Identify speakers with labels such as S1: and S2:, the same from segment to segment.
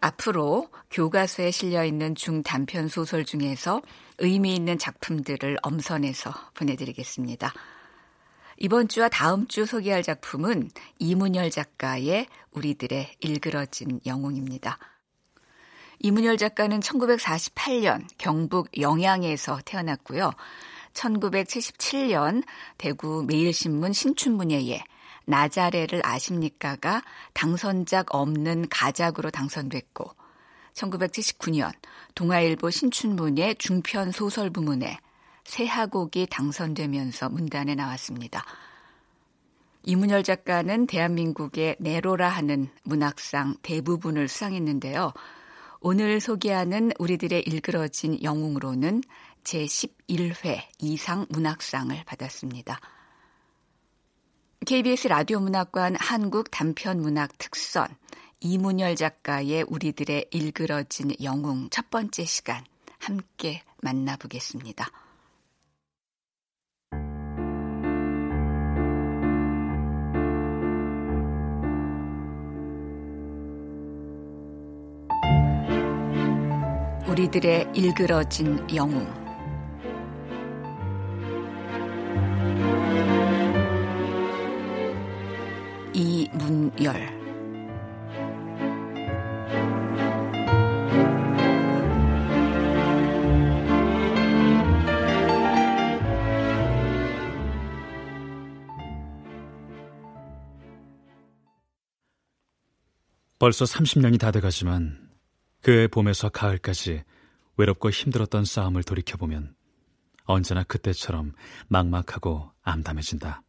S1: 앞으로 교과서에 실려 있는 중단편 소설 중에서 의미 있는 작품들을 엄선해서 보내드리겠습니다. 이번 주와 다음 주 소개할 작품은 이문열 작가의 우리들의 일그러진 영웅입니다. 이문열 작가는 1948년 경북 영양에서 태어났고요. 1977년 대구 매일신문 신춘문예에 나자레를 아십니까가 당선작 없는 가작으로 당선됐고 1979년 동아일보 신춘문예 중편 소설 부문에 새하곡이 당선되면서 문단에 나왔습니다. 이문열 작가는 대한민국의 네로라 하는 문학상 대부분을 수상했는데요. 오늘 소개하는 우리들의 일그러진 영웅으로는 제11회 이상 문학상을 받았습니다. KBS 라디오 문학관 한국 단편 문학 특선 이문열 작가의 우리들의 일그러진 영웅 첫 번째 시간 함께 만나보겠습니다. 우리들의 일그러진 영웅 이문열
S2: 벌써 30년이 다 돼가지만 그의 봄에서 가을까지 외롭고 힘들었던 싸움을 돌이켜보면 언제나 그때처럼 막막하고 암담해진다.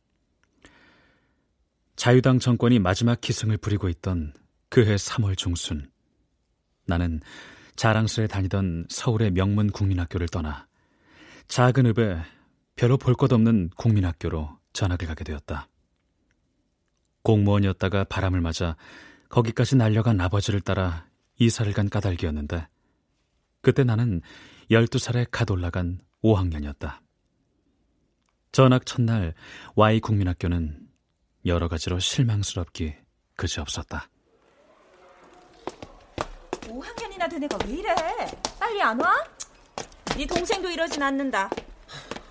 S2: 자유당 정권이 마지막 기승을 부리고 있던 그해 3월 중순, 나는 자랑스레 다니던 서울의 명문 국민학교를 떠나 작은 읍에 별로 볼 것 없는 국민학교로 전학을 가게 되었다. 공무원이었다가 바람을 맞아 거기까지 날려간 아버지를 따라 이사를 간 까닭이었는데 그때 나는 12살에 갓 올라간 5학년이었다. 전학 첫날 Y 국민학교는 여러 가지로 실망스럽기 그지없었다.
S3: 5학년이나 된 애가 왜 이래? 빨리 안 와? 네 동생도 이러진 않는다.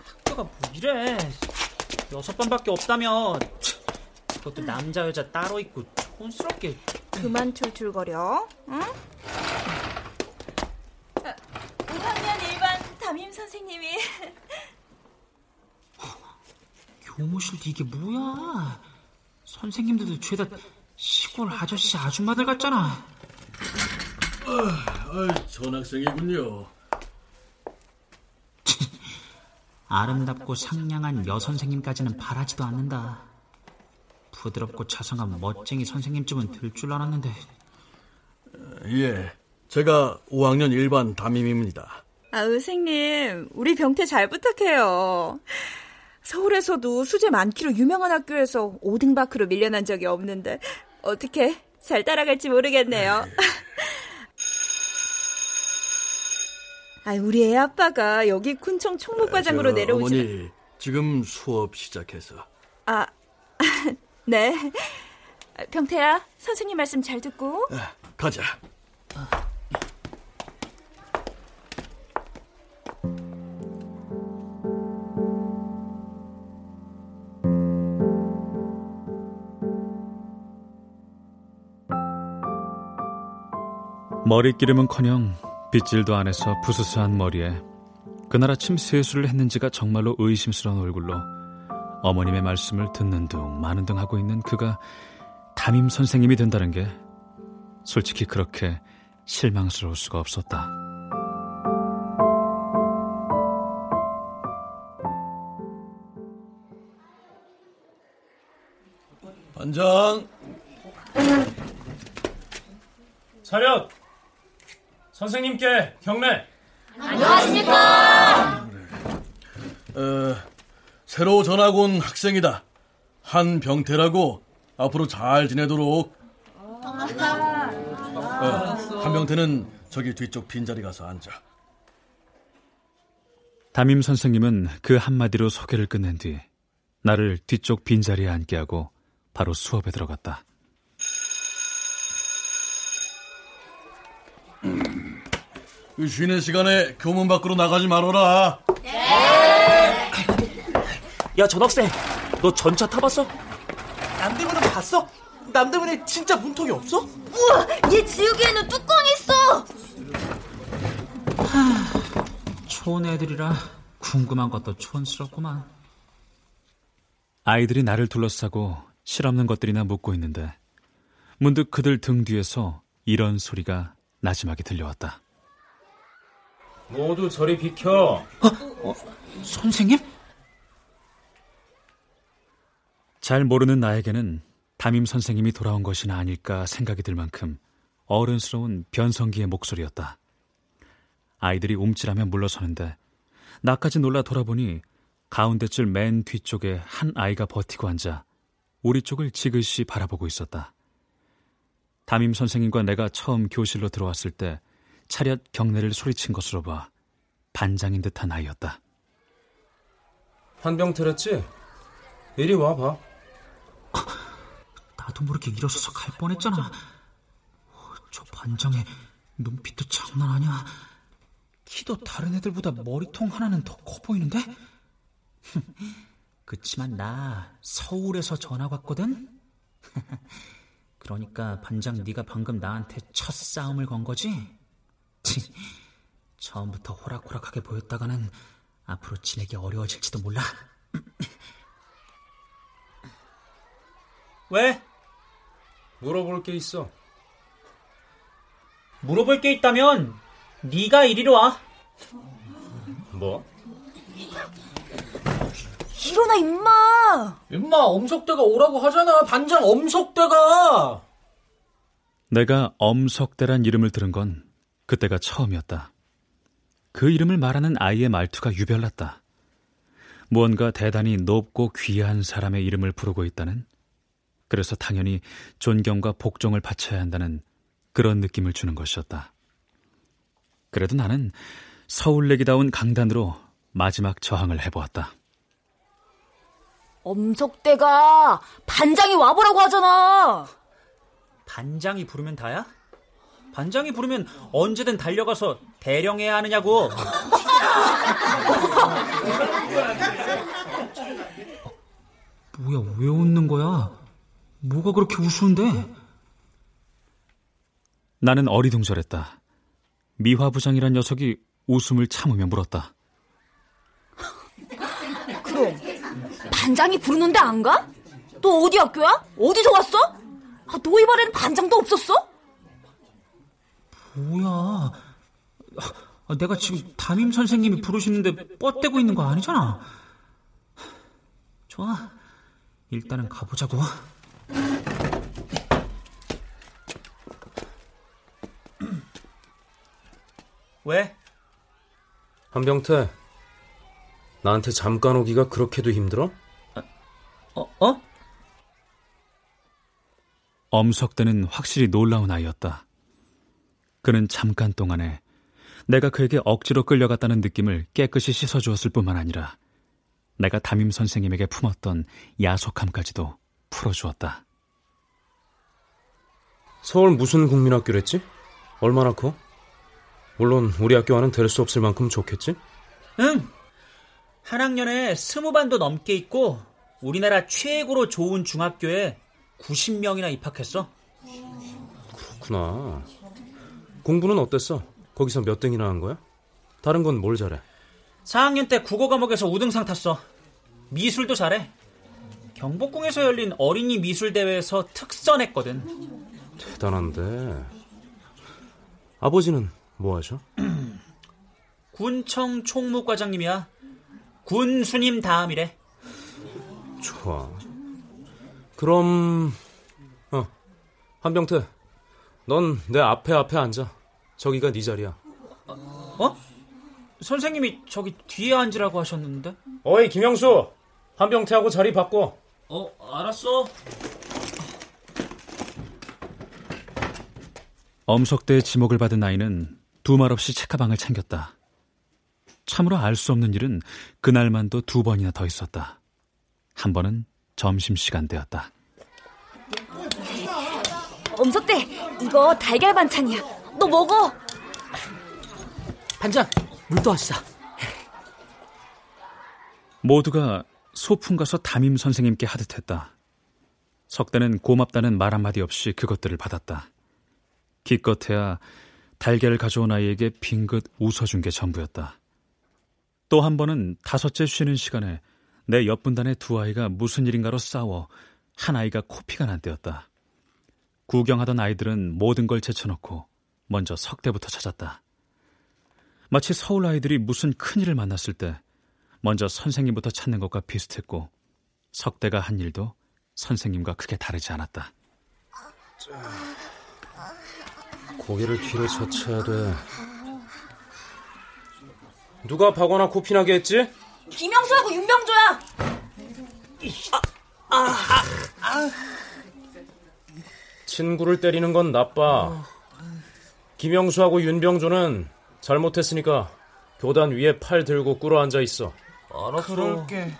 S4: 학교가 뭐 이래? 여섯 번밖에 없다면 그것도 남자 여자 따로 있고 촌스럽게
S3: 그만 툴툴거려 응? 5학년 1반 담임 선생님이
S4: 교무실도 이게 뭐야 선생님들도 죄다 시골 아저씨 아줌마들 같잖아
S5: 아, 아 전학생이군요
S4: 아름답고 상냥한 여 선생님까지는 바라지도 않는다 부드럽고 자상한 멋쟁이 선생님쯤은 들줄 알았는데.
S5: 예, 제가 5학년 1반 담임입니다.
S3: 아, 의생님, 우리 병태 잘 부탁해요. 서울에서도 수제 많기로 유명한 학교에서 5등바크로 밀려난 적이 없는데 어떻게 잘 따라갈지 모르겠네요. 아, 우리 애 아빠가 여기 쿤청 총무과장으로 내려오지.
S5: 어머니, 지금 수업 시작해서.
S3: 아, 네. 병태야, 선생님 말씀 잘 듣고.
S5: 아, 가자.
S2: 머리 기름은커녕 빗질도 안 해서 부스스한 머리에 그날 아침 세수를 했는지가 정말로 의심스러운 얼굴로 어머님의 말씀을 듣는 둥 마는 둥 하고 있는 그가 담임 선생님이 된다는 게 솔직히 그렇게 실망스러울 수가 없었다.
S5: 반장.
S6: 사렷. 선생님께 경례.
S7: 안녕하십니까.
S5: 어, 새로 전학 온 학생이다. 한병태라고 앞으로 잘 지내도록. 어, 한병태는 저기 뒤쪽 빈자리 가서 앉아.
S2: 담임 선생님은 그 한마디로 소개를 끝낸 뒤 나를 뒤쪽 빈자리에 앉게 하고 바로 수업에 들어갔다.
S5: 쉬는 시간에 교문 밖으로 나가지 말아라.
S7: 야 전학생, 너 전차 타봤어? 남대문은 봤어? 남대문에 진짜 문턱이 없어?
S8: 우와, 얘 지우개에는 뚜껑이 있어.
S4: 촌 애들이라 궁금한 것도 촌스럽구만.
S2: 아이들이 나를 둘러싸고 실없는 것들이나 묻고 있는데 문득 그들 등 뒤에서 이런 소리가 나지막에 들려왔다.
S7: 모두 저리 비켜.
S4: 어? 어? 선생님?
S2: 잘 모르는 나에게는 담임 선생님이 돌아온 것이나 아닐까 생각이 들 만큼 어른스러운 변성기의 목소리였다. 아이들이 움찔하며 물러서는데 나까지 놀라 돌아보니 가운데 줄 맨 뒤쪽에 한 아이가 버티고 앉아 우리 쪽을 지그시 바라보고 있었다. 담임 선생님과 내가 처음 교실로 들어왔을 때 차렷 경례를 소리친 것으로 봐 반장인 듯한 아이였다.
S7: 한병태랬지? 이리 와봐.
S4: 나도 모르게 일어서서 갈 뻔했잖아. 저 반장의 눈빛도 장난 아니야. 키도 다른 애들보다 머리통 하나는 더 커 보이는데? 그치만 나 서울에서 전화 왔거든? 그러니까 반장 네가 방금 나한테 첫 싸움을 건 거지? 처음부터 호락호락하게 보였다가는 앞으로 지내기 어려워질지도 몰라.
S7: 왜? 물어볼 게 있어.
S4: 물어볼 게 있다면 네가 이리로 와.
S7: 뭐?
S8: 일어나 임마.
S7: 임마 엄석대가 오라고 하잖아. 반장 엄석대가.
S2: 내가 엄석대란 이름을 들은 건 그때가 처음이었다. 그 이름을 말하는 아이의 말투가 유별났다. 무언가 대단히 높고 귀한 사람의 이름을 부르고 있다는 그래서 당연히 존경과 복종을 바쳐야 한다는 그런 느낌을 주는 것이었다. 그래도 나는 서울내기다운 강단으로 마지막 저항을 해보았다.
S8: 엄석대가 반장이 와보라고 하잖아.
S4: 반장이 부르면 다야? 반장이 부르면 언제든 달려가서 대령해야 하느냐고. 뭐야, 왜 웃는 거야? 뭐가 그렇게 우스운데?
S2: 나는 어리둥절했다. 미화 부장이란 녀석이 웃음을 참으며 물었다.
S8: 그럼 반장이 부르는데 안 가? 너 어디 학교야? 어디서 왔어? 아, 너희 반에는 반장도 없었어?
S4: 뭐야? 아, 내가 지금 담임 선생님이 부르시는데 뻗대고 있는 거 아니잖아. 좋아. 일단은 가보자고. 왜?
S7: 한병태, 나한테 잠깐 오기가 그렇게도 힘들어?
S4: 어? 어?
S2: 엄석대는 확실히 놀라운 아이였다. 그는 잠깐 동안에 내가 그에게 억지로 끌려갔다는 느낌을 깨끗이 씻어주었을 뿐만 아니라 내가 담임 선생님에게 품었던 야속함까지도 풀어주었다.
S7: 서울 무슨 국민학교랬지? 얼마나 커? 물론 우리 학교와는 될 수 없을 만큼 좋겠지?
S4: 응. 한 학년에 스무 반도 넘게 있고 우리나라 최고로 좋은 중학교에 90명이나 입학했어.
S7: 그렇구나. 공부는 어땠어? 거기서 몇 등이나 한 거야? 다른 건 뭘 잘해?
S4: 4학년 때 국어 과목에서 우등상 탔어. 미술도 잘해. 경복궁에서 열린 어린이 미술 대회에서 특선했거든.
S7: 대단한데. 아버지는 뭐 하셔?
S4: 군청 총무과장님이야. 군 수님 다음이래.
S7: 좋아. 그럼 어 한병태, 넌 내 앞에 앞에 앉아. 저기가 네 자리야.
S4: 어? 선생님이 저기 뒤에 앉으라고 하셨는데.
S7: 어이 김영수 한병태하고 자리 바꿔.
S4: 어 알았어.
S2: 엄석대의 지목을 받은 아이는 두 말 없이 책가방을 챙겼다. 참으로 알 수 없는 일은 그날만도 두 번이나 더 있었다. 한 번은 점심시간 때였다.
S3: 엄석대, 이거 달걀 반찬이야. 너 먹어.
S4: 반장, 물 떠왔어.
S2: 모두가 소풍 가서 담임 선생님께 하듯 했다. 석대는 고맙다는 말 한마디 없이 그것들을 받았다. 기껏해야 달걀을 가져온 아이에게 빙긋 웃어준 게 전부였다. 또 한 번은 다섯째 쉬는 시간에 내 옆분단의 두 아이가 무슨 일인가로 싸워 한 아이가 코피가 난 때였다. 구경하던 아이들은 모든 걸 제쳐놓고 먼저 석대부터 찾았다. 마치 서울 아이들이 무슨 큰일을 만났을 때 먼저 선생님부터 찾는 것과 비슷했고 석대가 한 일도 선생님과 크게 다르지 않았다.
S7: 고개를 뒤로 젖혀야 돼. 누가 박거나 코피나게 했지?
S3: 김영수하고 윤병조야. 아, 아,
S7: 아, 친구를 때리는 건 나빠. 김영수하고 윤병조는 잘못했으니까 교단 위에 팔 들고 꿇어 앉아 있어.
S4: 알았어. 그럴게.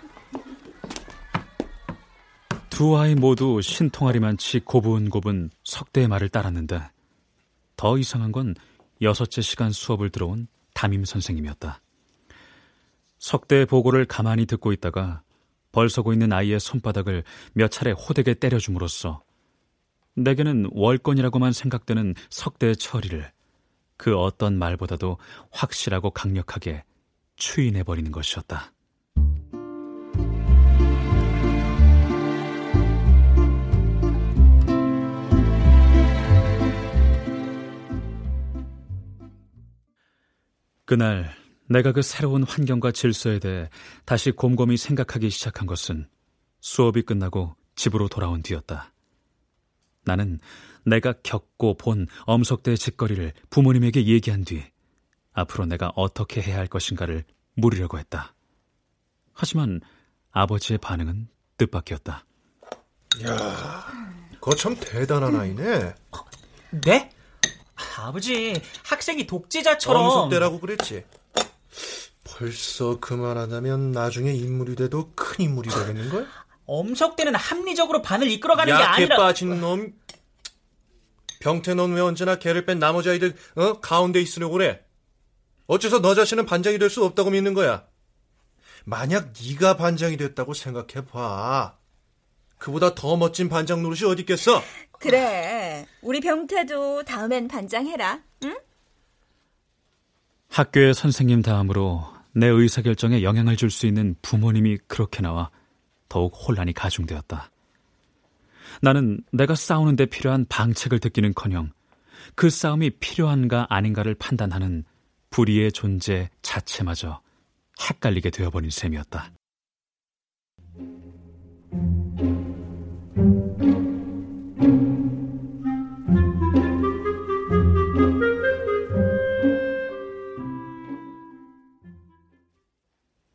S2: 두 아이 모두 신통하리만치 고분고분 석대의 말을 따랐는데 더 이상한 건 여섯째 시간 수업을 들어온 담임 선생님이었다. 석대의 보고를 가만히 듣고 있다가 벌서고 있는 아이의 손바닥을 몇 차례 호되게 때려줌으로써 내게는 월권이라고만 생각되는 석대의 처리를 그 어떤 말보다도 확실하고 강력하게 추인해버리는 것이었다. 그날 내가 그 새로운 환경과 질서에 대해 다시 곰곰이 생각하기 시작한 것은 수업이 끝나고 집으로 돌아온 뒤였다. 나는 내가 겪고 본 엄석대의 짓거리를 부모님에게 얘기한 뒤 앞으로 내가 어떻게 해야 할 것인가를 물으려고 했다. 하지만 아버지의 반응은 뜻밖이었다.
S9: 야, 그거 참 대단한 아이네.
S4: 네? 아버지, 학생이 독재자처럼.
S9: 엄석대라고 그랬지. 벌써 그만하다면 나중에 인물이 돼도 큰 인물이 되겠는걸?
S4: 엄석대는 합리적으로 반을 이끌어가는 게 아니라...
S9: 빠진 놈. 병태 넌 왜 언제나 개를 뺀 나머지 아이들 어? 가운데 있으려고 그래? 어째서 너 자신은 반장이 될 수 없다고 믿는 거야? 만약 네가 반장이 됐다고 생각해봐. 그보다 더 멋진 반장 노릇이 어디 있겠어?
S3: 그래. 우리 병태도 다음엔 반장해라. 응?
S2: 학교의 선생님 다음으로 내 의사결정에 영향을 줄 수 있는 부모님이 그렇게 나와 더욱 혼란이 가중되었다. 나는 내가 싸우는 데 필요한 방책을 듣기는커녕 그 싸움이 필요한가 아닌가를 판단하는 불의의 존재 자체마저 헷갈리게 되어버린 셈이었다.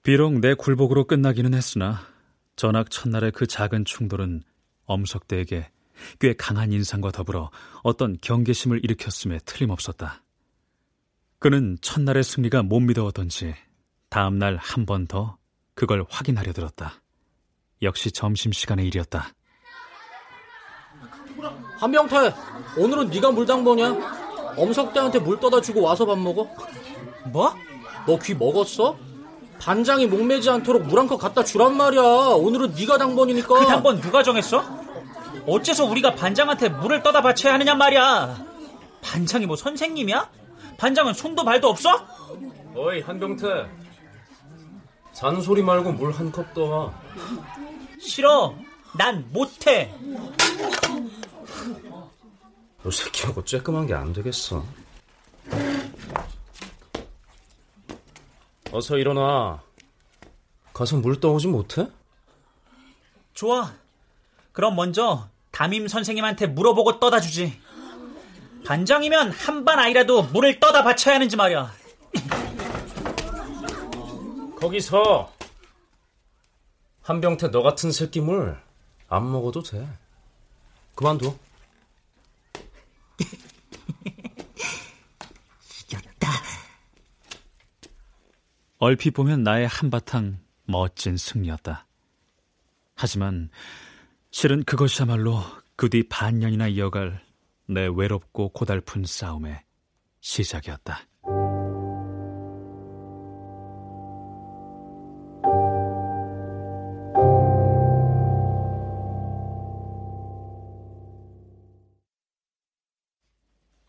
S2: 비록 내 굴복으로 끝나기는 했으나 전학 첫날의 그 작은 충돌은 엄석대에게 꽤 강한 인상과 더불어 어떤 경계심을 일으켰음에 틀림없었다. 그는 첫날의 승리가 못 믿어오던지 다음날 한 번 더 그걸 확인하려 들었다. 역시 점심시간의 일이었다.
S6: 한병태, 오늘은 네가 물당번이야. 엄석대한테 물 떠다 주고 와서 밥 먹어.
S4: 뭐?
S6: 너 귀 먹었어? 반장이 목매지 않도록 물 한 컵 갖다 주란 말이야. 오늘은 네가 당번이니까.
S4: 그 당번 누가 정했어? 어째서 우리가 반장한테 물을 떠다 바쳐야 하느냐 말이야. 반장이 뭐 선생님이야? 반장은 손도 발도 없어?
S7: 어이 한병태. 잔소리 말고 물 한 컵 떠와.
S4: 싫어. 난 못해.
S7: 너 새끼하고 쬐끔한 게 안 되겠어. 어서 일어나. 가서 물 떠오지 못해?
S4: 좋아. 그럼 먼저 담임 선생님한테 물어보고 떠다 주지. 반장이면 한 반 아이라도 물을 떠다 바쳐야 하는지 말이야.
S7: 거기서 한병태 너 같은 새끼 물 안 먹어도 돼. 그만둬.
S4: 이겼다.
S2: 얼핏 보면 나의 한바탕 멋진 승리였다. 하지만 실은 그것이야말로 그 뒤 반년이나 이어갈 내 외롭고 고달픈 싸움의 시작이었다.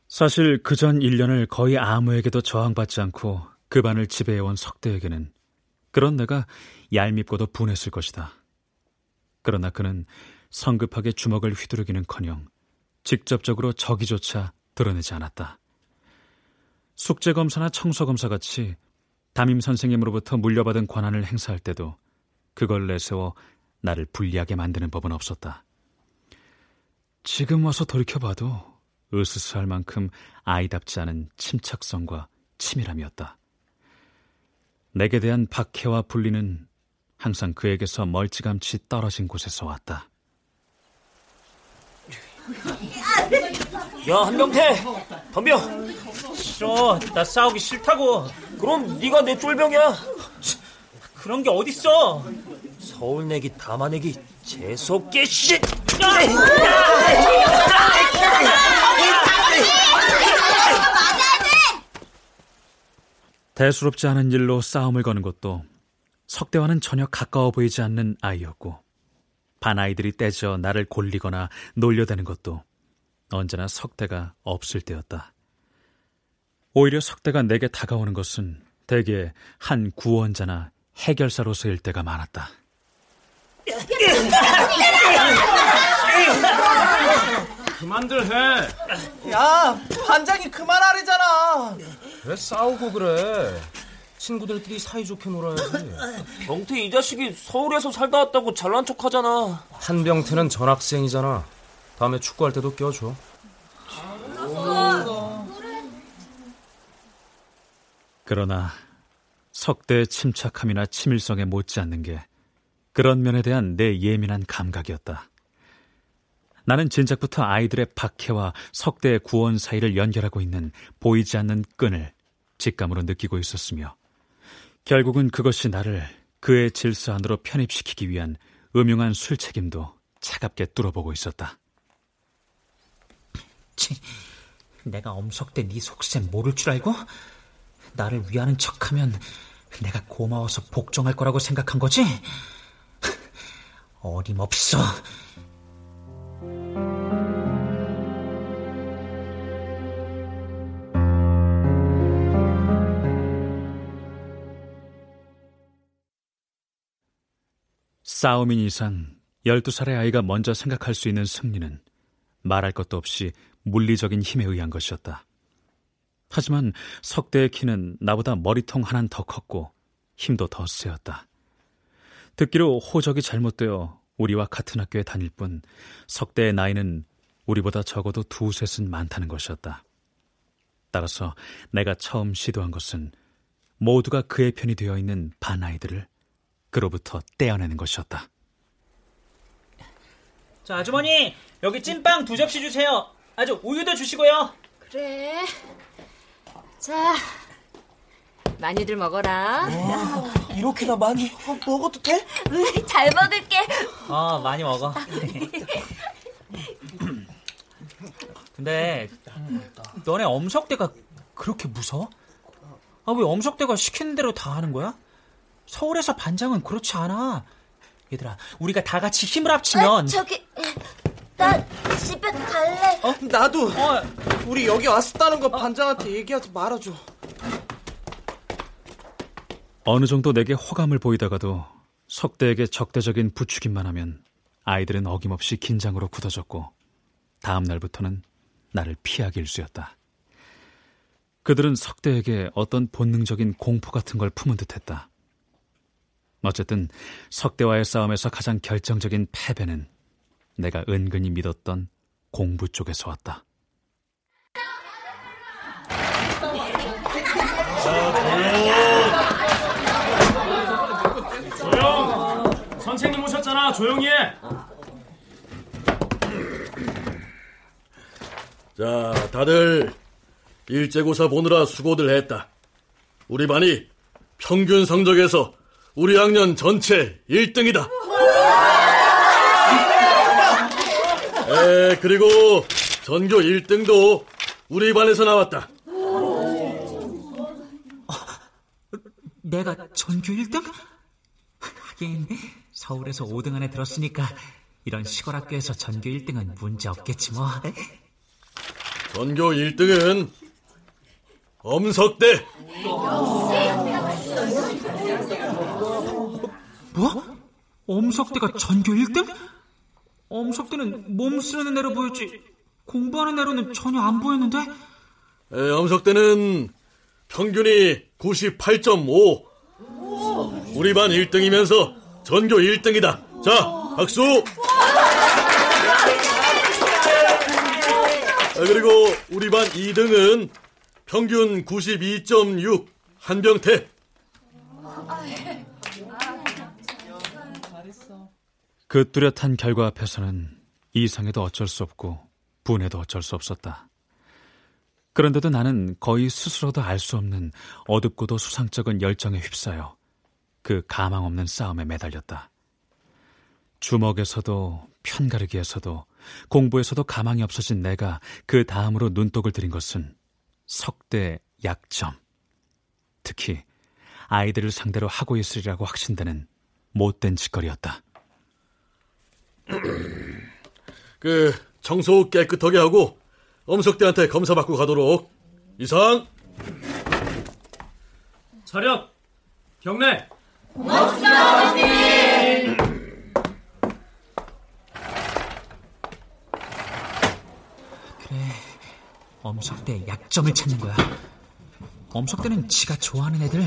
S2: 사실 그 전 1년을 거의 아무에게도 저항받지 않고 그 반을 지배해온 석대에게는 그런 내가 얄밉고도 분했을 것이다. 그러나 그는 성급하게 주먹을 휘두르기는커녕 직접적으로 저기조차 드러내지 않았다. 숙제검사나 청소검사 같이 담임 선생님으로부터 물려받은 권한을 행사할 때도 그걸 내세워 나를 불리하게 만드는 법은 없었다. 지금 와서 돌이켜봐도 으스스할 만큼 아이답지 않은 침착성과 치밀함이었다. 내게 대한 박해와 분리는 항상 그에게서 멀찌감치 떨어진 곳에서 왔다.
S6: 야 한병태 덤벼 싫어 나 싸우기 싫다고 그럼 네가 내 쫄병이야 그런 게 어딨어 서울 내기 담아내기 재수없게 씨
S2: 대수롭지 않은 일로 싸움을 거는 것도 석대와는 전혀 가까워 보이지 않는 아이였고 반 아이들이 떼져 나를 골리거나 놀려대는 것도 언제나 석대가 없을 때였다. 오히려 석대가 내게 다가오는 것은 대개 한 구원자나 해결사로서일 때가 많았다.
S7: 그만들 해.
S6: 야 반장이 그만하래잖아
S7: 왜 싸우고 그래? 친구들끼리 사이좋게 놀아야지.
S6: 병태 이 자식이 서울에서 살다 왔다고 잘난 척 하잖아
S7: 한병태는 전학생이잖아. 다음에 축구할 때도 껴줘.
S2: 그러나 석대의 침착함이나 치밀성에 못지않는 게 그런 면에 대한 내 예민한 감각이었다. 나는 진작부터 아이들의 박해와 석대의 구원 사이를 연결하고 있는 보이지 않는 끈을 직감으로 느끼고 있었으며 결국은 그것이 나를 그의 질서 안으로 편입시키기 위한 음흉한 술책임도 차갑게 뚫어보고 있었다.
S4: 치, 내가 엄석대 네 속셈 모를 줄 알고? 나를 위하는 척하면 내가 고마워서 복종할 거라고 생각한 거지? 어림없어.
S2: 싸움인 이상 12살의 아이가 먼저 생각할 수 있는 승리는 말할 것도 없이 물리적인 힘에 의한 것이었다. 하지만 석대의 키는 나보다 머리통 하나는 더 컸고 힘도 더 세었다. 듣기로 호적이 잘못되어 우리와 같은 학교에 다닐 뿐 석대의 나이는 우리보다 적어도 두셋은 많다는 것이었다. 따라서 내가 처음 시도한 것은 모두가 그의 편이 되어 있는 반 아이들을 그로부터 떼어내는 것이었다.
S4: 자, 아주머니, 여기 찐빵 두 접시 주세요. 아주 우유도 주시고요.
S8: 그래. 자, 많이들 먹어라.
S6: 와, 이렇게나 많이 어, 먹어도 돼?
S8: 응, 잘 먹을게.
S4: 어, 많이 먹어. 근데 너네 엄석대가 그렇게 무서워? 아, 왜 엄석대가 시키는 대로 다 하는 거야? 서울에서 반장은 그렇지 않아. 얘들아, 우리가 다 같이 힘을 합치면 아,
S8: 저기 나 집에 갈래.
S6: 어? 나도. 어. 우리 여기 왔었다는 거 반장한테 얘기하지 말아줘.
S2: 어느 정도 내게 호감을 보이다가도 석대에게 적대적인 부추김만 하면 아이들은 어김없이 긴장으로 굳어졌고 다음 날부터는 나를 피하기 일쑤였다. 그들은 석대에게 어떤 본능적인 공포 같은 걸 품은 듯했다. 어쨌든 석대와의 싸움에서 가장 결정적인 패배는 내가 은근히 믿었던 공부 쪽에서 왔다.
S7: 선생님 오셨잖아. 조용히 해.
S5: 자, 다들 일제고사 보느라 수고들 했다. 우리 반이 평균 성적에서 우리 학년 전체 1등이다. 에, 그리고 전교 1등도 우리 반에서 나왔다.
S4: 내가 전교 1등? 하긴 서울에서 5등 안에 들었으니까 이런 시골 학교에서 전교 1등은 문제 없겠지 뭐.
S5: 전교 1등은 엄석대.
S4: 뭐? 엄석대가 전교 1등? 엄석대는 몸 쓰는 애로 보였지 공부하는 애로는 전혀 안 보였는데?
S5: 에, 엄석대는 평균이 98.5. 우리 반 1등이면서 전교 1등이다. 자, 박수! 아, 그리고 우리 반 2등은 평균 92.6 한병태.
S2: 그 뚜렷한 결과 앞에서는 이상해도 어쩔 수 없고 분해도 어쩔 수 없었다. 그런데도 나는 거의 스스로도 알 수 없는 어둡고도 수상쩍은 열정에 휩싸여 그 가망 없는 싸움에 매달렸다. 주먹에서도 편가르기에서도 공부에서도 가망이 없어진 내가 그 다음으로 눈독을 들인 것은 석대 약점. 특히 아이들을 상대로 하고 있으리라고 확신되는 못된 짓거리였다.
S5: 그 청소 깨끗하게 하고 엄석대한테 검사 받고 가도록. 이상.
S7: 차렷. 경례.
S4: 그래, 엄석대의 약점을 찾는 거야. 엄석대는 지가 좋아하는 애들,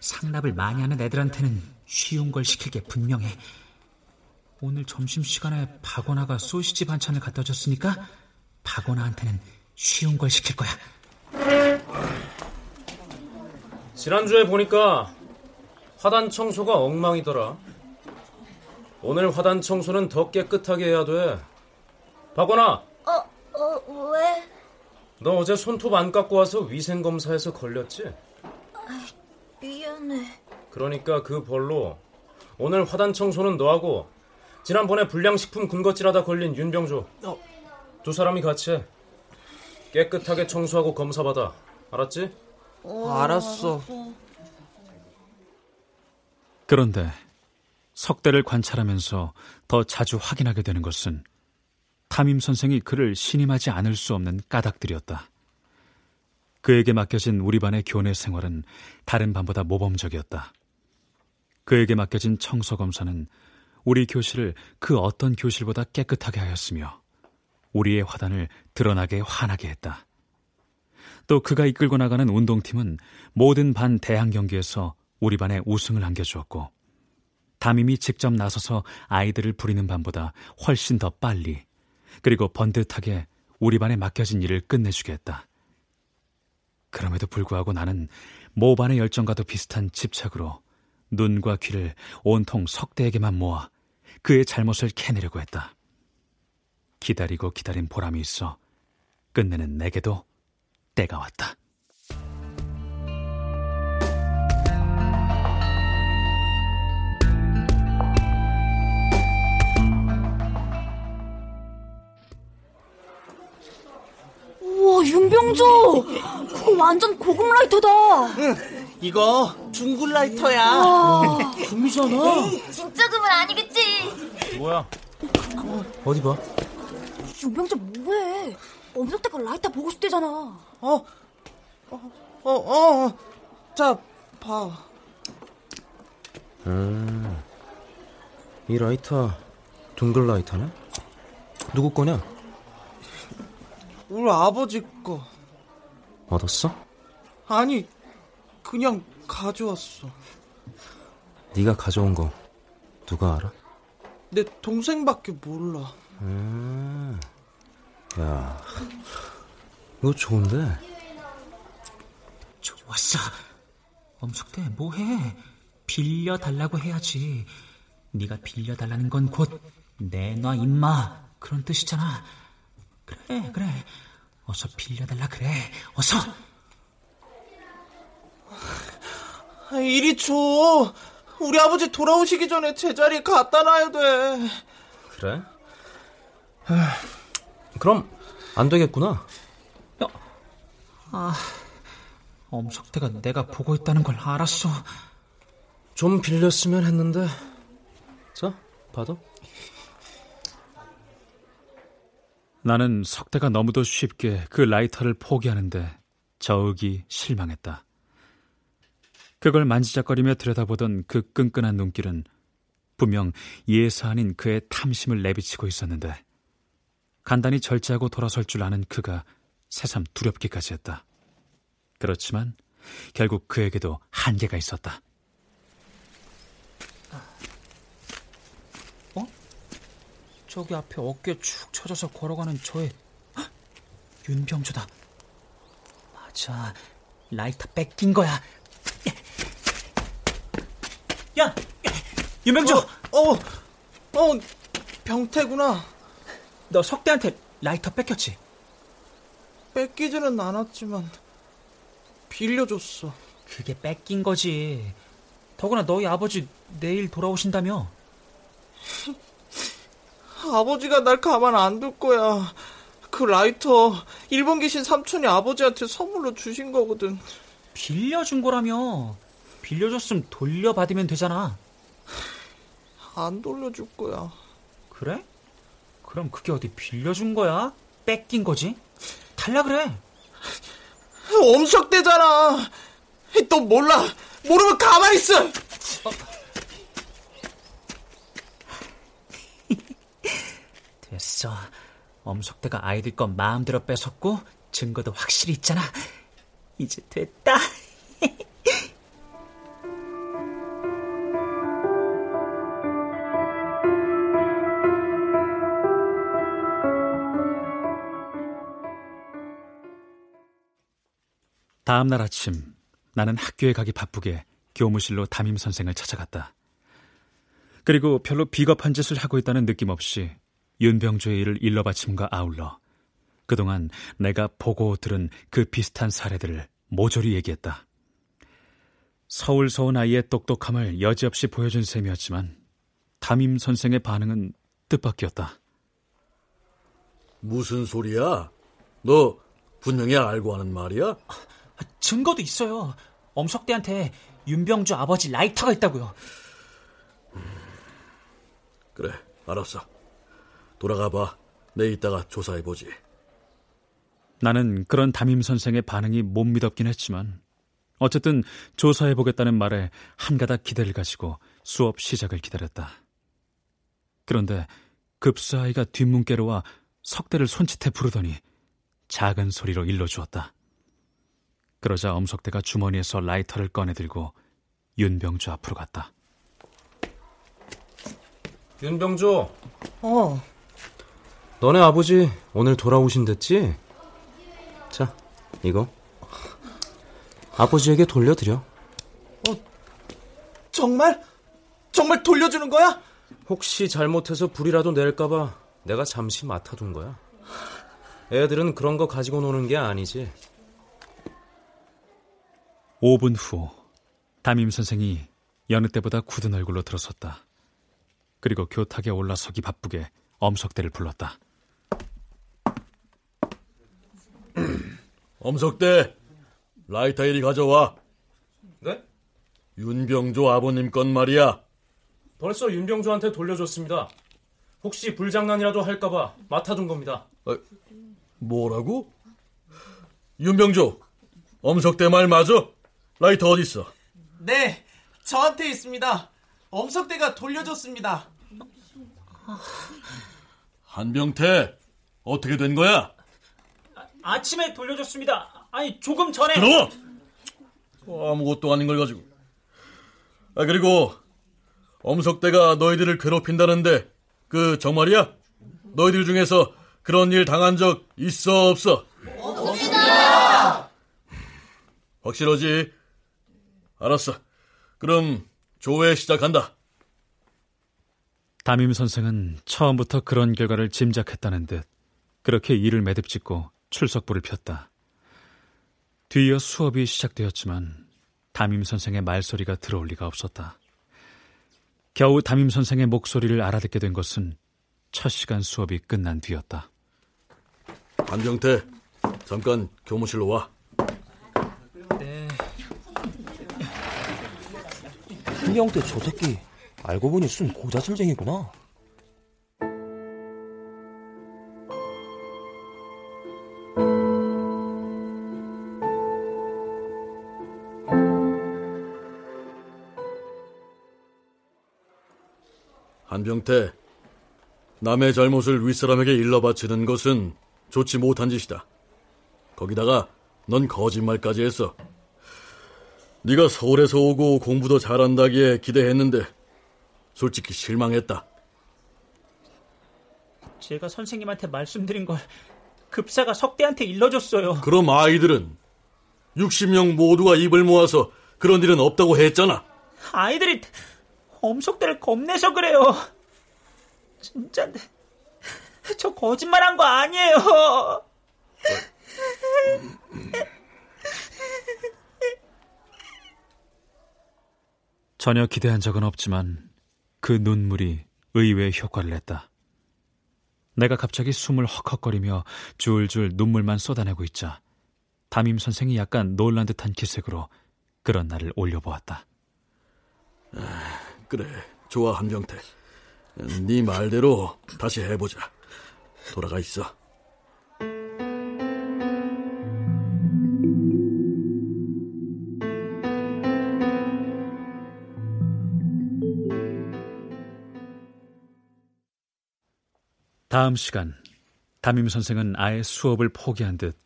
S4: 상납을 많이 하는 애들한테는 쉬운 걸 시킬 게 분명해. 오늘 점심시간에 박원아가 소시지 반찬을 갖다 줬으니까 박원아한테는 쉬운 걸 시킬 거야.
S7: 지난주에 보니까 화단 청소가 엉망이더라. 오늘 화단 청소는 더 깨끗하게 해야 돼. 박원아,
S8: 어, 어, 왜?
S7: 너 어제 손톱 안 깎고 와서 위생 검사에서 걸렸지?
S8: 미안해.
S7: 그러니까 그 벌로 오늘 화단 청소는 너하고 지난번에 불량식품 군것질하다 걸린 윤병조 두 사람이 같이 해. 깨끗하게 청소하고 검사받아. 알았지?
S10: 알았어.
S2: 그런데 석대를 관찰하면서 더 자주 확인하게 되는 것은 담임 선생이 그를 신임하지 않을 수 없는 까닭들이었다. 그에게 맡겨진 우리 반의 교내 생활은 다른 반보다 모범적이었다. 그에게 맡겨진 청소 검사는 우리 교실을 그 어떤 교실보다 깨끗하게 하였으며 우리의 화단을 드러나게 환하게 했다. 또 그가 이끌고 나가는 운동팀은 모든 반 대항 경기에서 우리 반에 우승을 안겨주었고 담임이 직접 나서서 아이들을 부리는 반보다 훨씬 더 빨리 그리고 번듯하게 우리 반에 맡겨진 일을 끝내주게 했다. 그럼에도 불구하고 나는 모반의 열정과도 비슷한 집착으로 눈과 귀를 온통 석대에게만 모아 그의 잘못을 캐내려고 했다. 기다리고 기다린 보람이 있어 끝내는 내게도 때가 왔다.
S8: 와, 윤병조! 그거 완전 고급 라이터다.
S10: 이거 중굴 라이터야.
S8: 와.
S10: 금이잖아.
S8: 진짜 금은 아니겠지.
S7: 뭐야? 어디 봐?
S8: 윤병조 뭐해? 엄석대가 라이터 보고 싶대잖아.
S10: 어, 어, 어, 어. 자, 봐.
S6: 음, 이 라이터 둥글 라이터네? 누구 거냐?
S10: 우리 아버지 거.
S6: 얻었어?
S10: 아니, 그냥 가져왔어.
S6: 네가 가져온 거 누가 알아?
S10: 내 동생밖에 몰라.
S6: 음, 야, 이거 좋은데?
S4: 좋았어. 엄석대 뭐해? 빌려 달라고 해야지. 네가 빌려 달라는 건 곧 내놔 임마 그런 뜻이잖아. 그래 그래 어서 빌려달라 그래 어서.
S10: 아, 이리 줘. 우리 아버지 돌아오시기 전에 제자리에 갖다 놔야 돼.
S7: 그래? 하, 그럼 안 되겠구나.
S4: 야, 아, 엄석태가 내가 보고 있다는 걸 알았어.
S7: 좀 빌렸으면 했는데. 자, 받아.
S2: 나는 석대가 너무도 쉽게 그 라이터를 포기하는데 저욱이 실망했다. 그걸 만지작거리며 들여다보던 그 끈끈한 눈길은 분명 예사 아닌 그의 탐심을 내비치고 있었는데 간단히 절제하고 돌아설 줄 아는 그가 새삼 두렵기까지 했다. 그렇지만 결국 그에게도 한계가 있었다.
S4: 어? 저기 앞에 어깨 축 처져서 걸어가는 저의 헉! 윤병주다. 맞아, 라이터 뺏긴 거야. 야, 윤병주.
S10: 어, 어, 어, 병태구나.
S4: 너 석대한테 라이터 뺏겼지?
S10: 뺏기지는 않았지만 빌려줬어.
S4: 그게 뺏긴 거지. 더구나 너희 아버지 내일 돌아오신다며?
S10: 아버지가 날 가만 안 둘 거야. 그 라이터 일본 계신 삼촌이 아버지한테 선물로 주신 거거든.
S4: 빌려준 거라며. 빌려줬으면 돌려받으면 되잖아.
S10: 안 돌려줄 거야.
S4: 그래? 그럼 그게 어디 빌려준 거야? 뺏긴 거지? 달라 그래.
S10: 엄석대잖아. 또 몰라. 모르면 가만히 있어. 어.
S4: 됐어. 엄석대가 아이들 건 마음대로 뺏었고 증거도 확실히 있잖아. 이제 됐다.
S2: 다음 날 아침 나는 학교에 가기 바쁘게 교무실로 담임 선생을 찾아갔다. 그리고 별로 비겁한 짓을 하고 있다는 느낌 없이 윤병주의 일을 일러 바침과 아울러 그동안 내가 보고 들은 그 비슷한 사례들을 모조리 얘기했다. 서울서 온 아이의 똑똑함을 여지없이 보여준 셈이었지만 담임 선생의 반응은 뜻밖이었다.
S5: 무슨 소리야? 너 분명히 알고 하는 말이야?
S4: 증거도 있어요. 엄석대한테 윤병주 아버지 라이터가 있다고요.
S5: 그래, 알았어. 돌아가 봐. 내 이따가 조사해 보지.
S2: 나는 그런 담임 선생의 반응이 못 믿었긴 했지만 어쨌든 조사해 보겠다는 말에 한 가닥 기대를 가지고 수업 시작을 기다렸다. 그런데 급수아이가 뒷문께로 와 석대를 손짓해 부르더니 작은 소리로 일러주었다. 그러자 엄석대가 주머니에서 라이터를 꺼내들고 윤병주 앞으로 갔다.
S7: 윤병주.
S10: 어.
S7: 너네 아버지 오늘 돌아오신댔지? 자, 이거. 아버지에게 돌려드려.
S10: 어, 정말? 정말 돌려주는 거야?
S7: 혹시 잘못해서 불이라도 낼까봐 내가 잠시 맡아둔 거야. 애들은 그런 거 가지고 노는 게 아니지.
S2: 5분 후 담임 선생이 여느 때보다 굳은 얼굴로 들어섰다. 그리고 교탁에 올라서기 바쁘게 엄석대를 불렀다.
S5: 엄석대, 라이터 이리 가져와.
S7: 네?
S5: 윤병조 아버님 건 말이야.
S7: 벌써 윤병조한테 돌려줬습니다. 혹시 불장난이라도 할까봐 맡아둔 겁니다.
S5: 어, 뭐라고? 윤병조, 엄석대 말 맞아? 라이터 어디 있어?
S10: 네, 저한테 있습니다. 엄석대가 돌려줬습니다.
S5: 한병태, 어떻게 된 거야?
S4: 아, 침에 돌려줬습니다. 아니, 조금 전에.
S5: 그럼! 아무것도 아닌 걸 가지고. 아, 그리고, 엄석대가 너희들을 괴롭힌다는데, 그, 정말이야? 너희들 중에서 그런 일 당한 적 있어, 없어?
S8: 없습니다!
S5: 확실하지? 알았어. 그럼, 조회 시작한다.
S2: 담임 선생은 처음부터 그런 결과를 짐작했다는 듯 그렇게 일을 매듭짓고 출석부를 폈다. 뒤이어 수업이 시작되었지만 담임 선생의 말소리가 들어올 리가 없었다. 겨우 담임 선생의 목소리를 알아듣게 된 것은 첫 시간 수업이 끝난 뒤였다.
S5: 한병태, 잠깐 교무실로 와.
S6: 네. 한병태 저 새끼 알고 보니 순 고자질쟁이구나.
S5: 한병태, 남의 잘못을 윗사람에게 일러바치는 것은 좋지 못한 짓이다. 거기다가 넌 거짓말까지 했어. 네가 서울에서 오고 공부도 잘한다기에 기대했는데 솔직히 실망했다.
S4: 제가 선생님한테 말씀드린 걸 급사가 석대한테 일러줬어요.
S5: 그럼 아이들은 60명 모두가 입을 모아서 그런 일은 없다고 했잖아.
S4: 아이들이 엄석대를 겁내서 그래요. 진짜 저 거짓말한 거 아니에요.
S2: 전혀 기대한 적은 없지만 그 눈물이 의외의 효과를 냈다. 내가 갑자기 숨을 헉헉거리며 줄줄 눈물만 쏟아내고 있자 담임 선생이 약간 놀란 듯한 기색으로 그런 날을 올려보았다.
S5: 아, 그래, 좋아 한병태. 네 말대로 다시 해보자. 돌아가 있어.
S2: 다음 시간 담임 선생은 아예 수업을 포기한 듯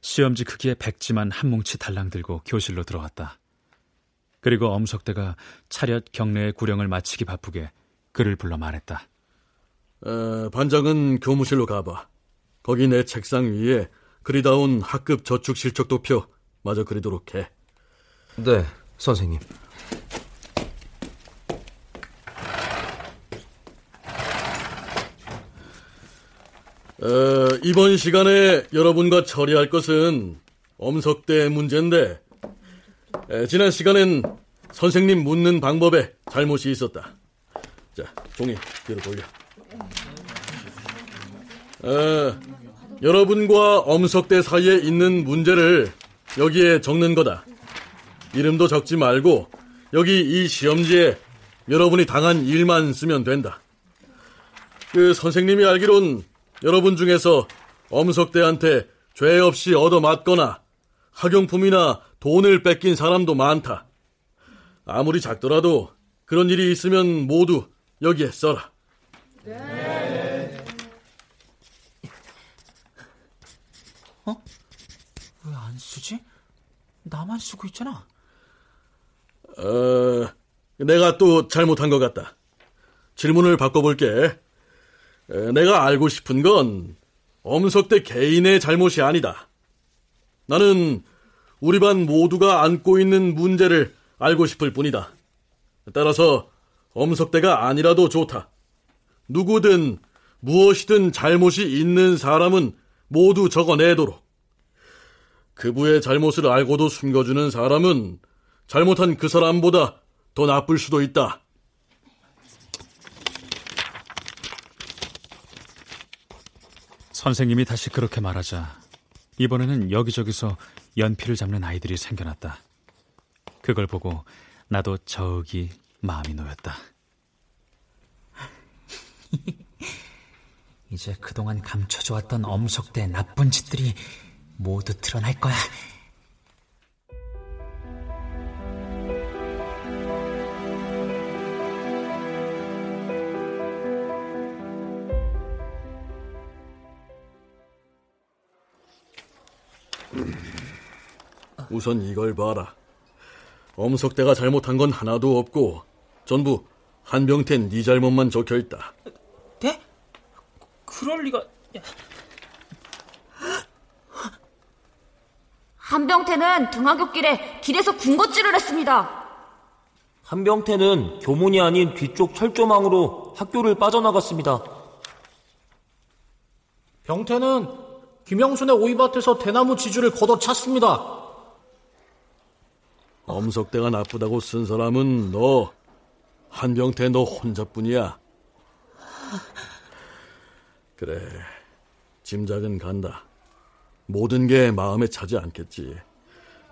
S2: 시험지 크기의 백지만 한 뭉치 달랑 들고 교실로 들어왔다. 그리고 엄석대가 차렷 경례의 구령을 마치기 바쁘게 그를 불러 말했다.
S5: 어, 반장은 교무실로 가봐. 거기 내 책상 위에 그리다운 학급 저축 실적 도표 마저 그리도록 해.
S6: 네, 선생님.
S5: 어, 이번 시간에 여러분과 처리할 것은 엄석대 문제인데 에, 지난 시간엔 선생님 묻는 방법에 잘못이 있었다. 자, 종이 뒤로 돌려. 어, 여러분과 엄석대 사이에 있는 문제를 여기에 적는 거다. 이름도 적지 말고 여기 이 시험지에 여러분이 당한 일만 쓰면 된다. 그 선생님이 알기론 여러분 중에서 엄석대한테 죄 없이 얻어맞거나 학용품이나 돈을 뺏긴 사람도 많다. 아무리 작더라도 그런 일이 있으면 모두 여기에 써라. 네.
S4: 어? 왜 안 쓰지? 나만 쓰고 있잖아.
S5: 어, 내가 또 잘못한 것 같다. 질문을 바꿔볼게. 내가 알고 싶은 건 엄석대 개인의 잘못이 아니다. 나는 우리 반 모두가 안고 있는 문제를 알고 싶을 뿐이다. 따라서 엄석대가 아니라도 좋다. 누구든 무엇이든 잘못이 있는 사람은 모두 적어내도록. 그부의 잘못을 알고도 숨겨주는 사람은 잘못한 그 사람보다 더 나쁠 수도 있다.
S2: 선생님이 다시 그렇게 말하자 이번에는 여기저기서 연필을 잡는 아이들이 생겨났다. 그걸 보고 나도 저기 마음이 놓였다.
S4: 이제 그동안 감춰져왔던 엄석대 나쁜 짓들이 모두 드러날 거야.
S5: 우선 이걸 봐라. 엄석대가 잘못한 건 하나도 없고 전부 한병태 네 잘못만 적혀 있다.
S4: 네? 그럴 리가.
S8: 한병태는 등하굣길에 길에서 군것질을 했습니다.
S6: 한병태는 교문이 아닌 뒤쪽 철조망으로 학교를 빠져나갔습니다.
S10: 병태는 김영순의 오이밭에서 대나무 지주를 걷어찼습니다.
S5: 엄석대가 나쁘다고 쓴 사람은 너, 한병태 너 혼자뿐이야. 그래, 짐작은 간다. 모든 게 마음에 차지 않겠지.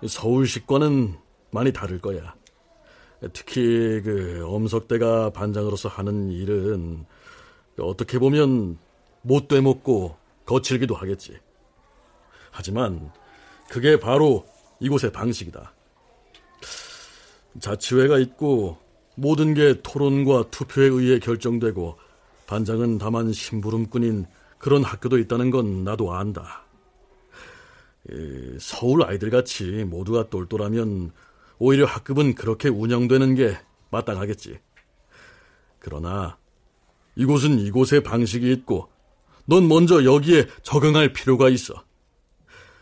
S5: 서울식과는 많이 다를 거야. 특히 그 엄석대가 반장으로서 하는 일은 어떻게 보면 못돼 먹고 거칠기도 하겠지. 하지만 그게 바로 이곳의 방식이다. 자치회가 있고 모든 게 토론과 투표에 의해 결정되고 반장은 다만 심부름꾼인 그런 학교도 있다는 건 나도 안다. 서울 아이들 같이 모두가 똘똘하면 오히려 학급은 그렇게 운영되는 게 마땅하겠지. 그러나 이곳은 이곳의 방식이 있고 넌 먼저 여기에 적응할 필요가 있어.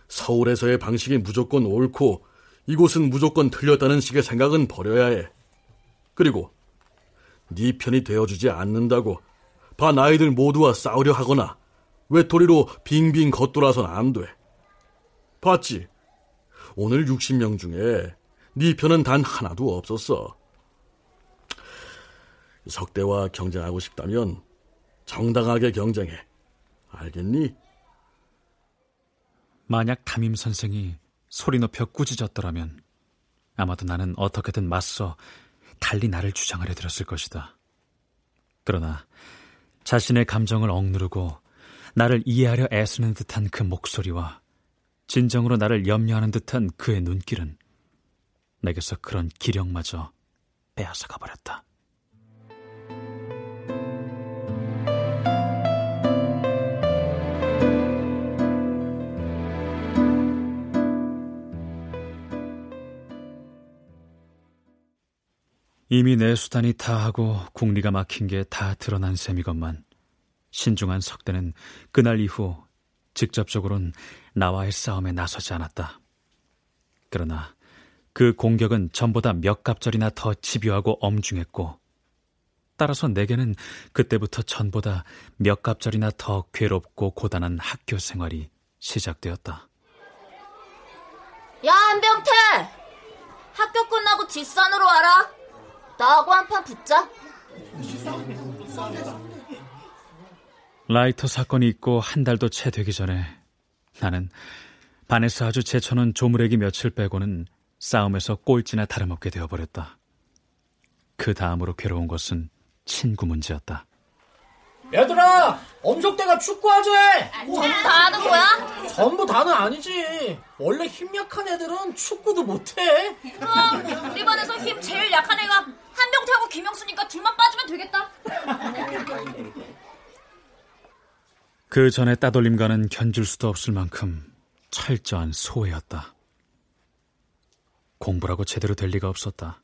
S5: 서울에서의 방식이 무조건 옳고 이곳은 무조건 틀렸다는 식의 생각은 버려야 해. 그리고 네 편이 되어주지 않는다고 반 아이들 모두와 싸우려 하거나 외톨이로 빙빙 겉돌아선 안 돼. 봤지? 오늘 60명 중에 네 편은 단 하나도 없었어. 석대와 경쟁하고 싶다면 정당하게 경쟁해. 알겠니?
S2: 만약 담임 선생이 소리 높여 꾸짖었더라면 아마도 나는 어떻게든 맞서 달리 나를 주장하려 들었을 것이다. 그러나 자신의 감정을 억누르고 나를 이해하려 애쓰는 듯한 그 목소리와 진정으로 나를 염려하는 듯한 그의 눈길은 내게서 그런 기력마저 빼앗아 가 버렸다. 이미 내 수단이 다하고 국리가 막힌 게 다 드러난 셈이건만 신중한 석대는 그날 이후 직접적으로는 나와의 싸움에 나서지 않았다. 그러나 그 공격은 전보다 몇 갑절이나 더 집요하고 엄중했고 따라서 내게는 그때부터 전보다 몇 갑절이나 더 괴롭고 고단한 학교 생활이 시작되었다.
S8: 야, 한병태! 학교 끝나고 뒷산으로 와라. 나하고 한 판 붙자.
S2: 라이터 사건이 있고 한 달도 채 되기 전에 나는 반에서 아주 제쳐놓은 조물애기 며칠 빼고는 싸움에서 꼴찌나 다름없게 되어버렸다. 그 다음으로 괴로운 것은 친구 문제였다.
S10: 얘들아, 엄석대가 축구하재!
S8: 전부 다 하는 거야?
S10: 전부 다는 아니지. 원래 힘 약한 애들은 축구도 못해.
S8: 그럼 우리 반에서 힘 제일 약한 애가 한병태하고 김영수니까 둘만 빠지면 되겠다.
S2: 그 전에 따돌림과는 견줄 수도 없을 만큼 철저한 소외였다. 공부라고 제대로 될 리가 없었다.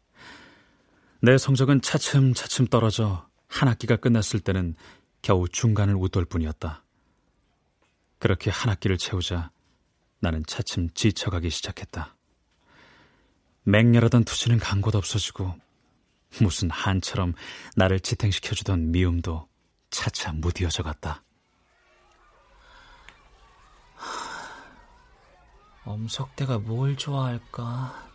S2: 내 성적은 차츰차츰 떨어져 한 학기가 끝났을 때는 겨우 중간을 웃돌 뿐이었다. 그렇게 한 학기를 채우자 나는 차츰 지쳐가기 시작했다. 맹렬하던 투지는 간곳 없어지고 무슨 한처럼 나를 지탱시켜주던 미움도 차차 무디어져 갔다.
S4: 엄석대가 뭘 좋아할까?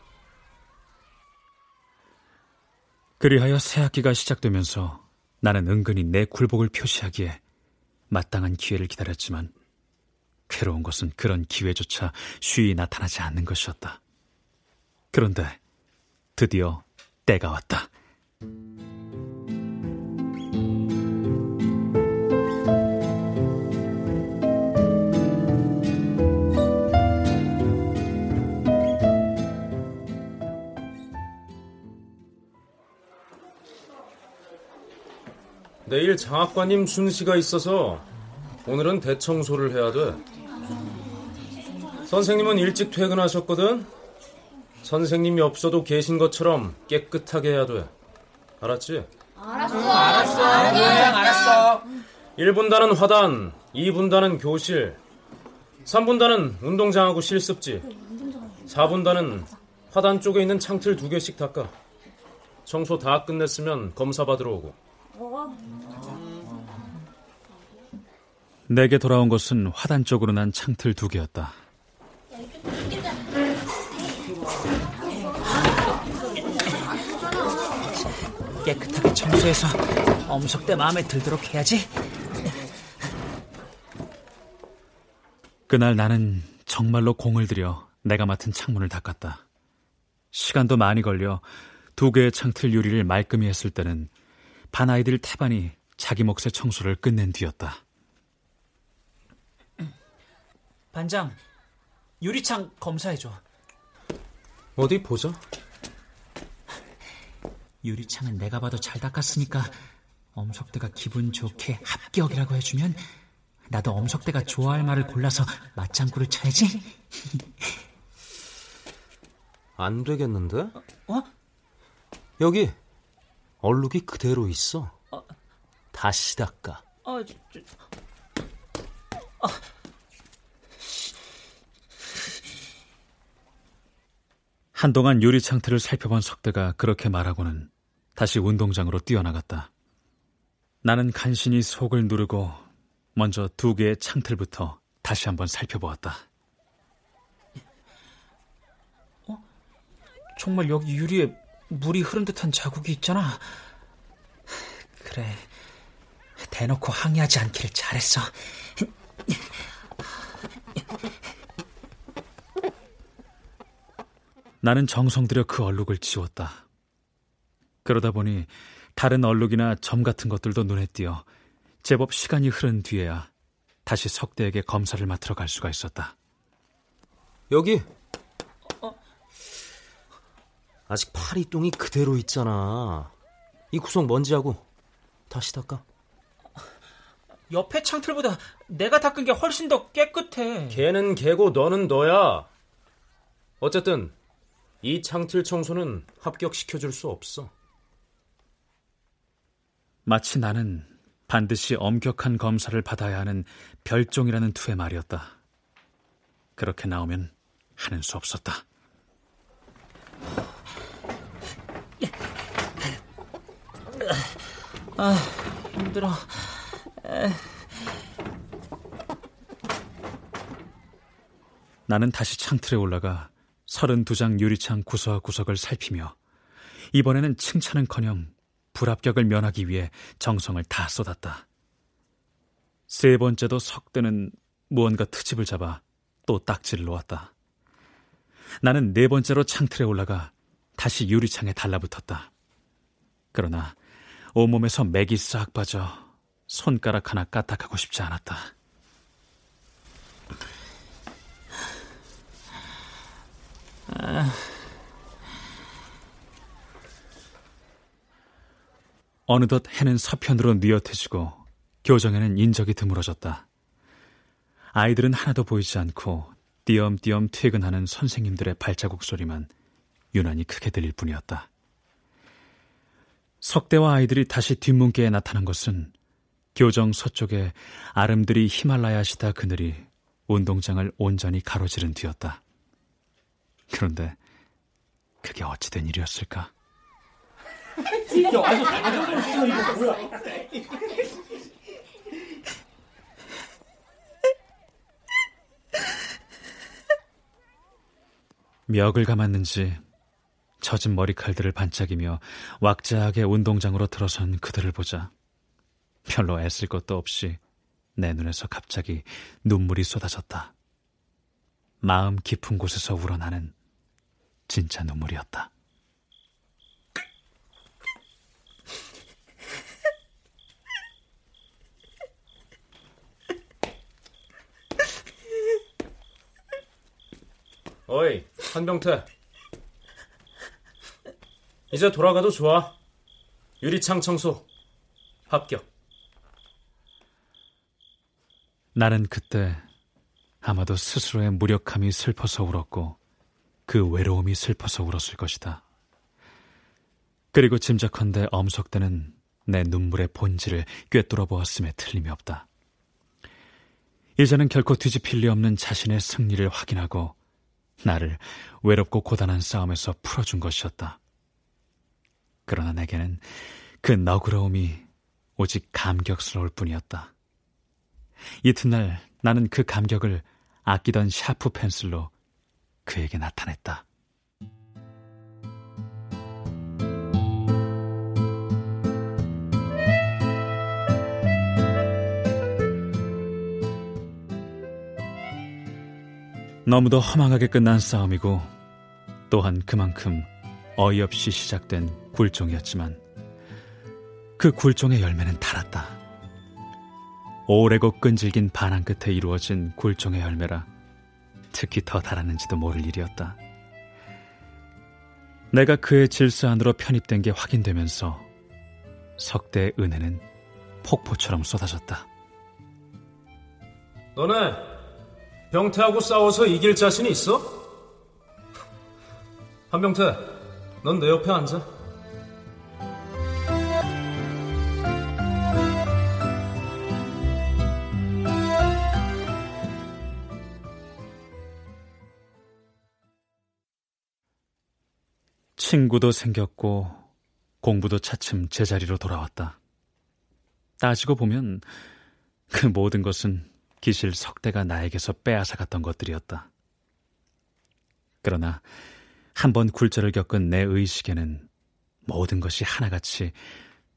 S2: 그리하여 새 학기가 시작되면서 나는 은근히 내 굴복을 표시하기에 마땅한 기회를 기다렸지만 괴로운 것은 그런 기회조차 쉬이 나타나지 않는 것이었다. 그런데 드디어 때가 왔다.
S7: 내일 장학관님 순시가 있어서 오늘은 대청소를 해야 돼. 선생님은 일찍 퇴근하셨거든. 선생님이 없어도 계신 것처럼 깨끗하게 해야 돼. 알았지?
S8: 알았어.
S10: 응, 알았어. 그냥 알았어.
S7: 1분단은 화단, 2분단은 교실, 3분단은 운동장하고 실습지, 4분단은 화단 쪽에 있는 창틀 두 개씩 닦아. 청소 다 끝냈으면 검사 받으러 오고.
S2: 내게 돌아온 것은 화단 쪽으로 난 창틀 두 개였다.
S4: 깨끗하게 청소해서 엄석대 마음에 들도록 해야지.
S2: 그날 나는 정말로 공을 들여 내가 맡은 창문을 닦았다. 시간도 많이 걸려 두 개의 창틀 유리를 말끔히 했을 때는 반 아이들 태반이 자기 몫의 청소를 끝낸 뒤였다.
S4: 반장, 유리창 검사해줘.
S7: 어디 보자.
S4: 유리창은 내가 봐도 잘 닦았으니까 엄석대가 기분 좋게 합격이라고 해주면 나도 엄석대가 좋아할 말을 골라서 맞장구를 쳐야지.
S7: 안 되겠는데?
S4: 어?
S7: 여기 얼룩이 그대로 있어. 어? 다시 닦아. 어, 저, 저, 어.
S2: 한동안 유리 창틀을 살펴본 석대가 그렇게 말하고는 다시 운동장으로 뛰어나갔다. 나는 간신히 속을 누르고 먼저 두 개의 창틀부터 다시 한번 살펴보았다.
S4: 어? 정말 여기 유리에 물이 흐른 듯한 자국이 있잖아. 그래. 대놓고 항의하지 않기를 잘했어.
S2: 나는 정성 들여 그 얼룩을 지웠다. 그러다 보니 다른 얼룩이나 점 같은 것들도 눈에 띄어 제법 시간이 흐른 뒤에야 다시 석대에게 검사를 맡으러 갈 수가 있었다.
S7: 여기. 어? 아직 파리 똥이 그대로 있잖아. 이 구석 먼지하고 다시 닦아.
S4: 옆에 창틀보다 내가 닦은 게 훨씬 더 깨끗해.
S7: 걔는 걔고 너는 너야. 어쨌든 이 창틀 청소는 합격시켜줄 수 없어.
S2: 마치 나는 반드시 엄격한 검사를 받아야 하는 별종이라는 투의 말이었다. 그렇게 나오면 하는 수 없었다.
S4: 아, 힘들어.
S2: 나는 다시 창틀에 올라가 32장 유리창 구석구석을 살피며 이번에는 칭찬은커녕 불합격을 면하기 위해 정성을 다 쏟았다. 세 번째도 석대는 무언가 트집을 잡아 또 딱지를 놓았다. 나는 네 번째로 창틀에 올라가 다시 유리창에 달라붙었다. 그러나 온몸에서 맥이 싹 빠져 손가락 하나 까딱하고 싶지 않았다. 아... 어느덧 해는 서편으로 뉘어트지고 교정에는 인적이 드물어졌다. 아이들은 하나도 보이지 않고 띄엄띄엄 퇴근하는 선생님들의 발자국 소리만 유난히 크게 들릴 뿐이었다. 석대와 아이들이 다시 뒷문께에 나타난 것은 교정 서쪽에 아름드리 히말라야 시다 그늘이 운동장을 온전히 가로지른 뒤였다. 그런데 그게 어찌된 일이었을까? 멱을 감았는지 젖은 머리칼들을 반짝이며 왁자하게 운동장으로 들어선 그들을 보자 별로 애쓸 것도 없이 내 눈에서 갑자기 눈물이 쏟아졌다. 마음 깊은 곳에서 우러나는 진짜 눈물이었다.
S7: 어이, 한병태. 이제 돌아가도 좋아. 유리창 청소. 합격.
S2: 나는 그때 아마도 스스로의 무력함이 슬퍼서 울었고 그 외로움이 슬퍼서 울었을 것이다. 그리고 짐작컨대 엄석대는 내 눈물의 본질을 꿰뚫어 보았음에 틀림이 없다. 이제는 결코 뒤집힐 리 없는 자신의 승리를 확인하고 나를 외롭고 고단한 싸움에서 풀어준 것이었다. 그러나 내게는 그 너그러움이 오직 감격스러울 뿐이었다. 이튿날 나는 그 감격을 아끼던 샤프 펜슬로 그에게 나타냈다. 너무도 허망하게 끝난 싸움이고 또한 그만큼 어이없이 시작된 굴종이었지만 그 굴종의 열매는 달았다. 오래고 끈질긴 반항 끝에 이루어진 굴종의 열매라 특히 더 달았는지도 모를 일이었다. 내가 그의 질서 안으로 편입된 게 확인되면서 석대의 은혜는 폭포처럼 쏟아졌다.
S7: 너네 병태하고 싸워서 이길 자신이 있어? 한병태, 넌 내 옆에 앉아.
S2: 친구도 생겼고 공부도 차츰 제자리로 돌아왔다. 따지고 보면 그 모든 것은 기실 석대가 나에게서 빼앗아갔던 것들이었다. 그러나 한 번 굴절을 겪은 내 의식에는 모든 것이 하나같이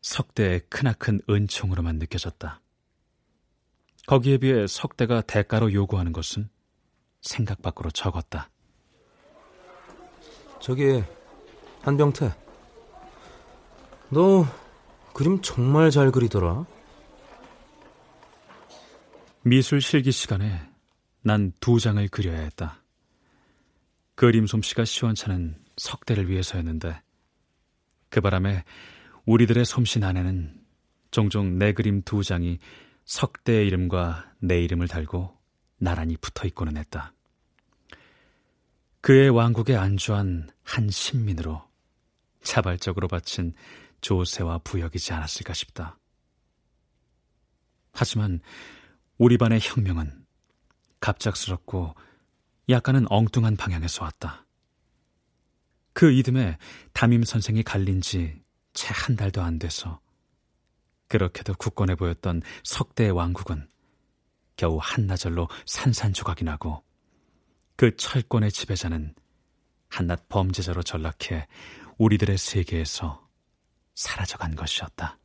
S2: 석대의 크나큰 은총으로만 느껴졌다. 거기에 비해 석대가 대가로 요구하는 것은 생각 밖으로 적었다.
S6: 저기 한병태, 너 그림 정말 잘 그리더라.
S2: 미술 실기 시간에 난 두 장을 그려야 했다. 그림 솜씨가 시원찮은 석대를 위해서였는데 그 바람에 우리들의 솜씨 안에는 종종 내 그림 두 장이 석대의 이름과 내 이름을 달고 나란히 붙어 있고는 했다. 그의 왕국에 안주한 한 신민으로 자발적으로 바친 조세와 부역이지 않았을까 싶다. 하지만 우리 반의 혁명은 갑작스럽고 약간은 엉뚱한 방향에서 왔다. 그 이듬해 담임 선생이 갈린 지 채 한 달도 안 돼서 그렇게도 굳건해 보였던 석대의 왕국은 겨우 한나절로 산산조각이 나고 그 철권의 지배자는 한낱 범죄자로 전락해 우리들의 세계에서 사라져간 것이었다.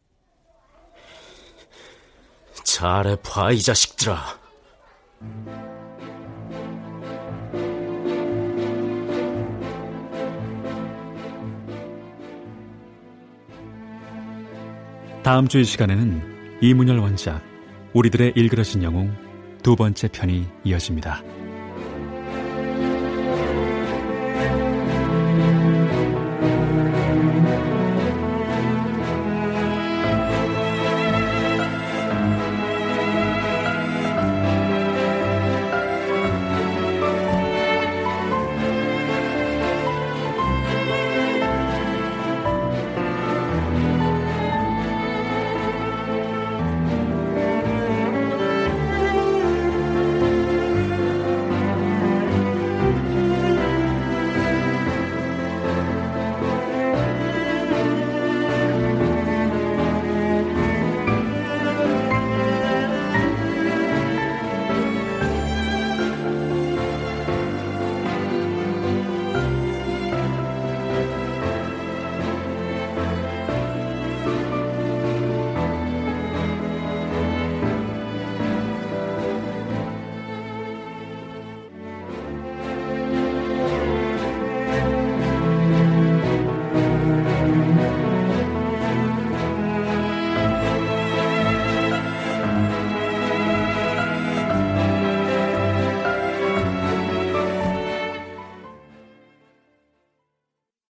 S6: 잘해봐, 이 자식들아.
S2: 다음 주 이 시간에는 이문열 원작, 우리들의 일그러진 영웅 두 번째 편이 이어집니다.